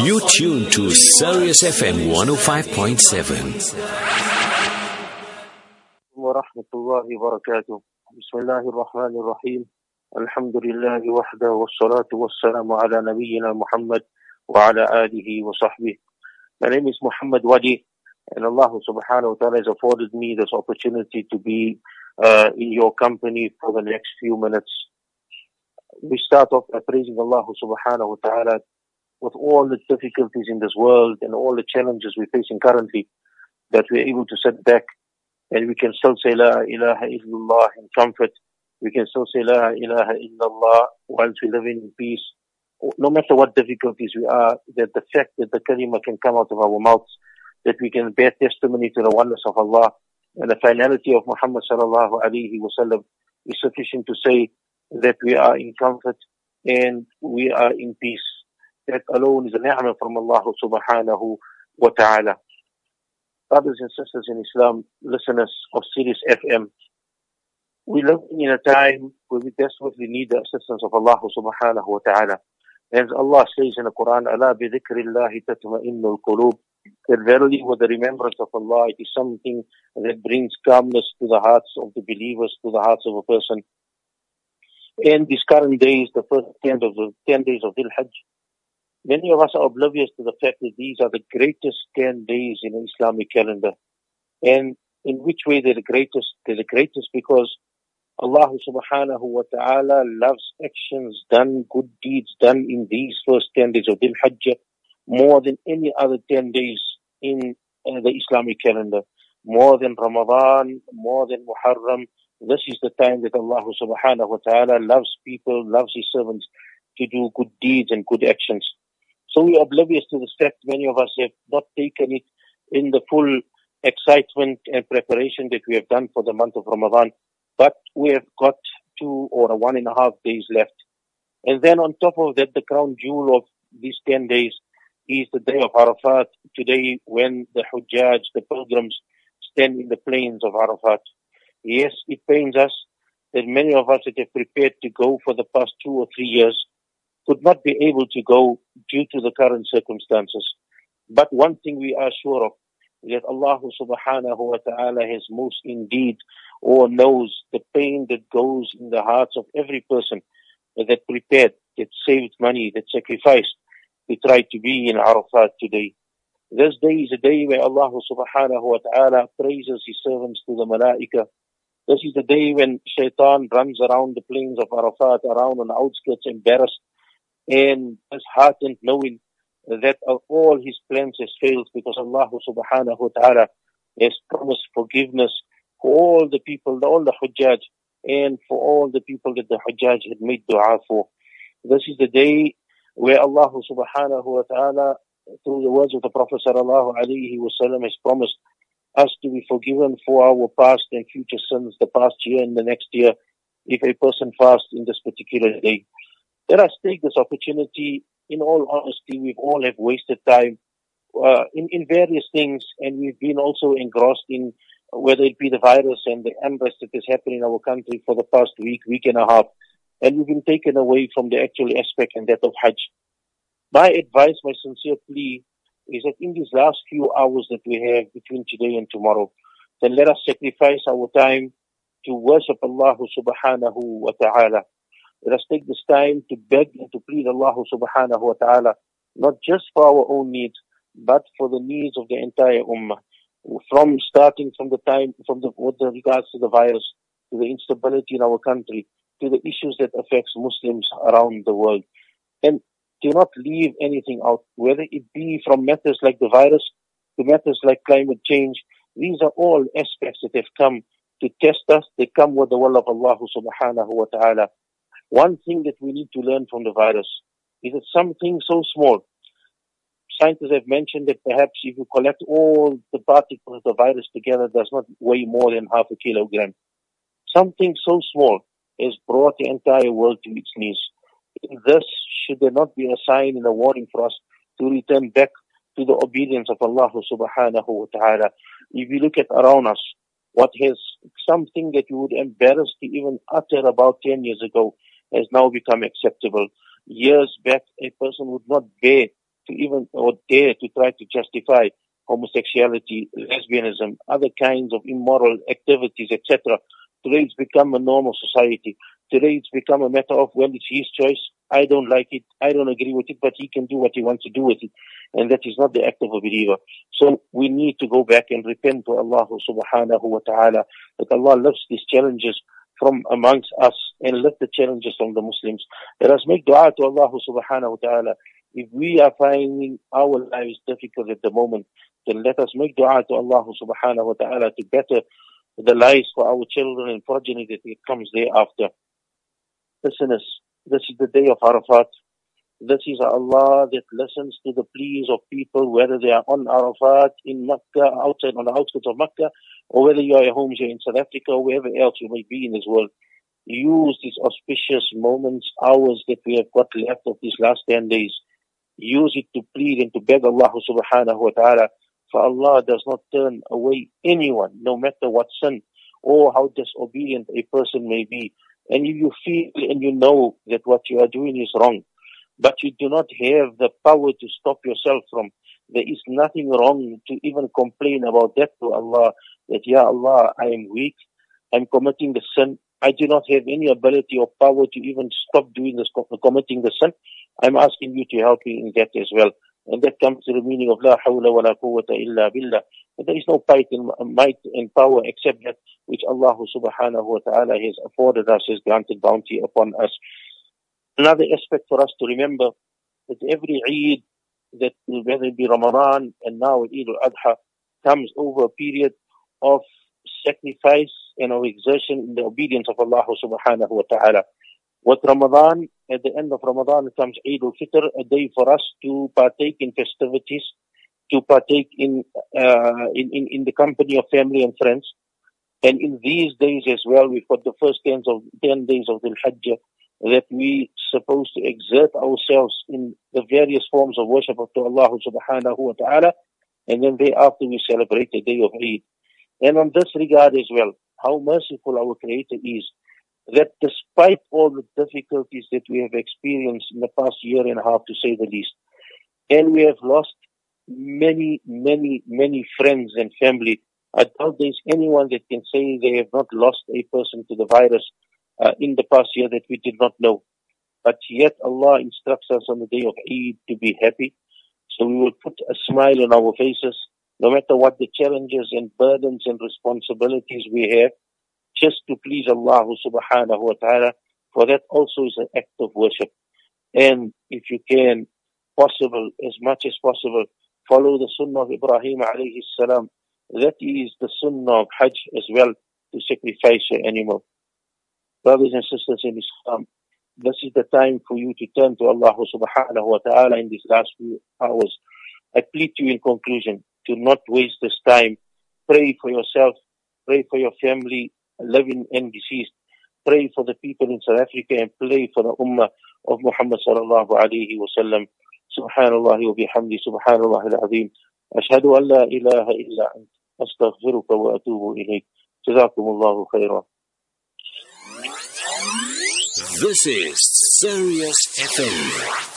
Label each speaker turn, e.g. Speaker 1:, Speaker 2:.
Speaker 1: You tune to Sirius FM 105.7.
Speaker 2: ورحمة الله وبركاته بسم الله الرحمن الرحيم الحمد لله وحده والصلاة والسلام على نبينا محمد وعلى آله وصحبه My name is Mohammed Wadee and Allah subhanahu wa ta'ala has afforded me this opportunity to be uh, in your company for the next few minutes. We start off by praising Allah subhanahu wa ta'ala with all the difficulties in this world and all the challenges we're facing currently, that we're able to sit back and we can still say La ilaha illallah in comfort. We can still say La ilaha illallah whilst we live in peace. No matter what difficulties we are, that the fact that the kalima can come out of our mouths, that we can bear testimony to the oneness of Allah and the finality of Muhammad sallallahu alaihi wasallam is sufficient to say that we are in comfort and we are in peace that alone is a ni'mah from Allah subhanahu wa ta'ala. Brothers and sisters in Islam, listeners of Sirius FM, we live in a time where we desperately need the assistance of Allah subhanahu wa ta'ala. As Allah says in the Quran, Allah bi dhikrillahi tatma'innul qulub. That verily with the remembrance of Allah, it is something that brings calmness to the hearts of the believers, to the hearts of a person. And these current days, the first 10 of the 10 days of Dhul Hajj, Many of us are oblivious to the fact that these are the greatest 10 days in the Islamic calendar. And in which way they're the greatest? They're the greatest because Allah subhanahu wa ta'ala loves actions done, good deeds done in these first 10 days of Dhul Hajj more than any other 10 days in uh, the Islamic calendar. More than Ramadan, more than Muharram. This is the time that Allah subhanahu wa ta'ala loves people, loves His servants to do good deeds and good actions. So we are oblivious to the fact many of us have not taken it in the full excitement and preparation that we have done for the month of Ramadan. But we have got two or one and a half days left. And then on top of that, the crown jewel of these 10 days is the day of Arafat, today when the Hujjaj, the pilgrims, stand in the plains of Arafat. Yes, it pains us that many of us that have prepared to go for the past two or three years could not be able to go due to the current circumstances. But one thing we are sure of that Allah subhanahu wa ta'ala has most indeed or knows the pain that goes in the hearts of every person that prepared, that saved money, that sacrificed to try to be in Arafat today. This day is a day where Allah subhanahu wa ta'ala praises his servants to the malaika. This is the day when shaitan runs around the plains of Arafat, around on outskirts embarrassed and disheartened knowing that all his plans has failed because Allah subhanahu wa ta'ala has promised forgiveness for all the people, all the Hujjaj, and for all the people that the Hujjaj had made dua for. This is the day where Allah subhanahu wa ta'ala, through the words of the Prophet sallallahu alayhi wa sallam, has promised us to be forgiven for our past and future sins, the past year and the next year, if a person fasts in this particular day. Let us take this opportunity. In all honesty, we've all have wasted time uh, in, in various things, and we've been also engrossed in whether it be the virus and the unrest that is happening in our country for the past week, week and a half, and we've been taken away from the actual aspect and that of Hajj. My advice, my sincere plea, is that in these last few hours that we have between today and tomorrow, then let us sacrifice our time to worship Allah subhanahu wa ta'ala let us take this time to beg and to plead Allah subhanahu wa ta'ala, not just for our own needs, but for the needs of the entire ummah. From starting from the time, from the, with regards to the virus, to the instability in our country, to the issues that affects Muslims around the world. And do not leave anything out, whether it be from matters like the virus to matters like climate change. These are all aspects that have come to test us. They come with the will of Allah subhanahu wa ta'ala. One thing that we need to learn from the virus is that something so small, scientists have mentioned that perhaps if you collect all the particles of the virus together, does not weigh more than half a kilogram. Something so small has brought the entire world to its knees. In this, should there not be a sign and a warning for us to return back to the obedience of Allah subhanahu wa ta'ala? If you look at around us, what has something that you would embarrass to even utter about 10 years ago has now become acceptable. Years back, a person would not bear to even or dare to try to justify homosexuality, lesbianism, other kinds of immoral activities, etc. Today it's become a normal society. Today it's become a matter of, well, it's his choice. I don't like it. I don't agree with it, but he can do what he wants to do with it. And that is not the act of a believer. So we need to go back and repent to Allah subhanahu wa ta'ala that Allah loves these challenges from amongst us and lift the challenges from the Muslims. Let us make dua to Allah subhanahu wa ta'ala. If we are finding our lives difficult at the moment, then let us make dua to Allah subhanahu wa ta'ala to better the lives for our children and progeny that comes thereafter. Listeners, this is the day of Arafat. This is Allah that listens to the pleas of people, whether they are on Arafat, in Makkah, outside on the outskirts of Makkah, or whether you are at home here in South Africa, or wherever else you may be in this world. Use these auspicious moments, hours that we have got left of these last 10 days. Use it to plead and to beg Allah subhanahu wa ta'ala. For Allah does not turn away anyone, no matter what sin or how disobedient a person may be. And if you feel and you know that what you are doing is wrong, but you do not have the power to stop yourself from, there is nothing wrong to even complain about that to Allah, that, Ya Allah, I am weak, I'm committing the sin, I do not have any ability or power to even stop doing this, committing the sin. I'm asking you to help me in that as well. And that comes to the meaning of La hawla wa la quwwata illa billah. But there is no might and, might and power except that which Allah subhanahu wa ta'ala has afforded us, has granted bounty upon us. Another aspect for us to remember that every Eid, that whether it be Ramadan and now Eid al-Adha, comes over a period of sacrifice and of exertion in the obedience of Allah subhanahu wa ta'ala. With Ramadan, at the end of Ramadan comes Eid al-Fitr, a day for us to partake in festivities, to partake in, uh, in, in, in, the company of family and friends. And in these days as well, we've got the first 10 of 10 days of the Hajj that we supposed to exert ourselves in the various forms of worship of to Allah subhanahu wa ta'ala. And then thereafter we celebrate the day of Eid. And on this regard as well, how merciful our Creator is that despite all the difficulties that we have experienced in the past year and a half, to say the least, and we have lost many, many, many friends and family. I doubt there's anyone that can say they have not lost a person to the virus uh, in the past year that we did not know. But yet Allah instructs us on the day of Eid to be happy. So we will put a smile on our faces, no matter what the challenges and burdens and responsibilities we have just to please Allah subhanahu wa ta'ala, for that also is an act of worship. And if you can, possible, as much as possible, follow the sunnah of Ibrahim alayhi salam. That is the sunnah of Hajj as well, to sacrifice your animal. Brothers and sisters in Islam, this is the time for you to turn to Allah subhanahu wa ta'ala in these last few hours. I plead to you in conclusion to not waste this time. Pray for yourself, pray for your family, living and deceased. Pray for the people in South Africa and pray for the Ummah of Muhammad sallallahu alayhi wa sallam. سبحان الله وبحمده سبحان الله العظيم أشهد أن لا إله إلا أنت أستغفرك وأتوب إليك جزاكم الله خيرا
Speaker 1: this is Sirius FM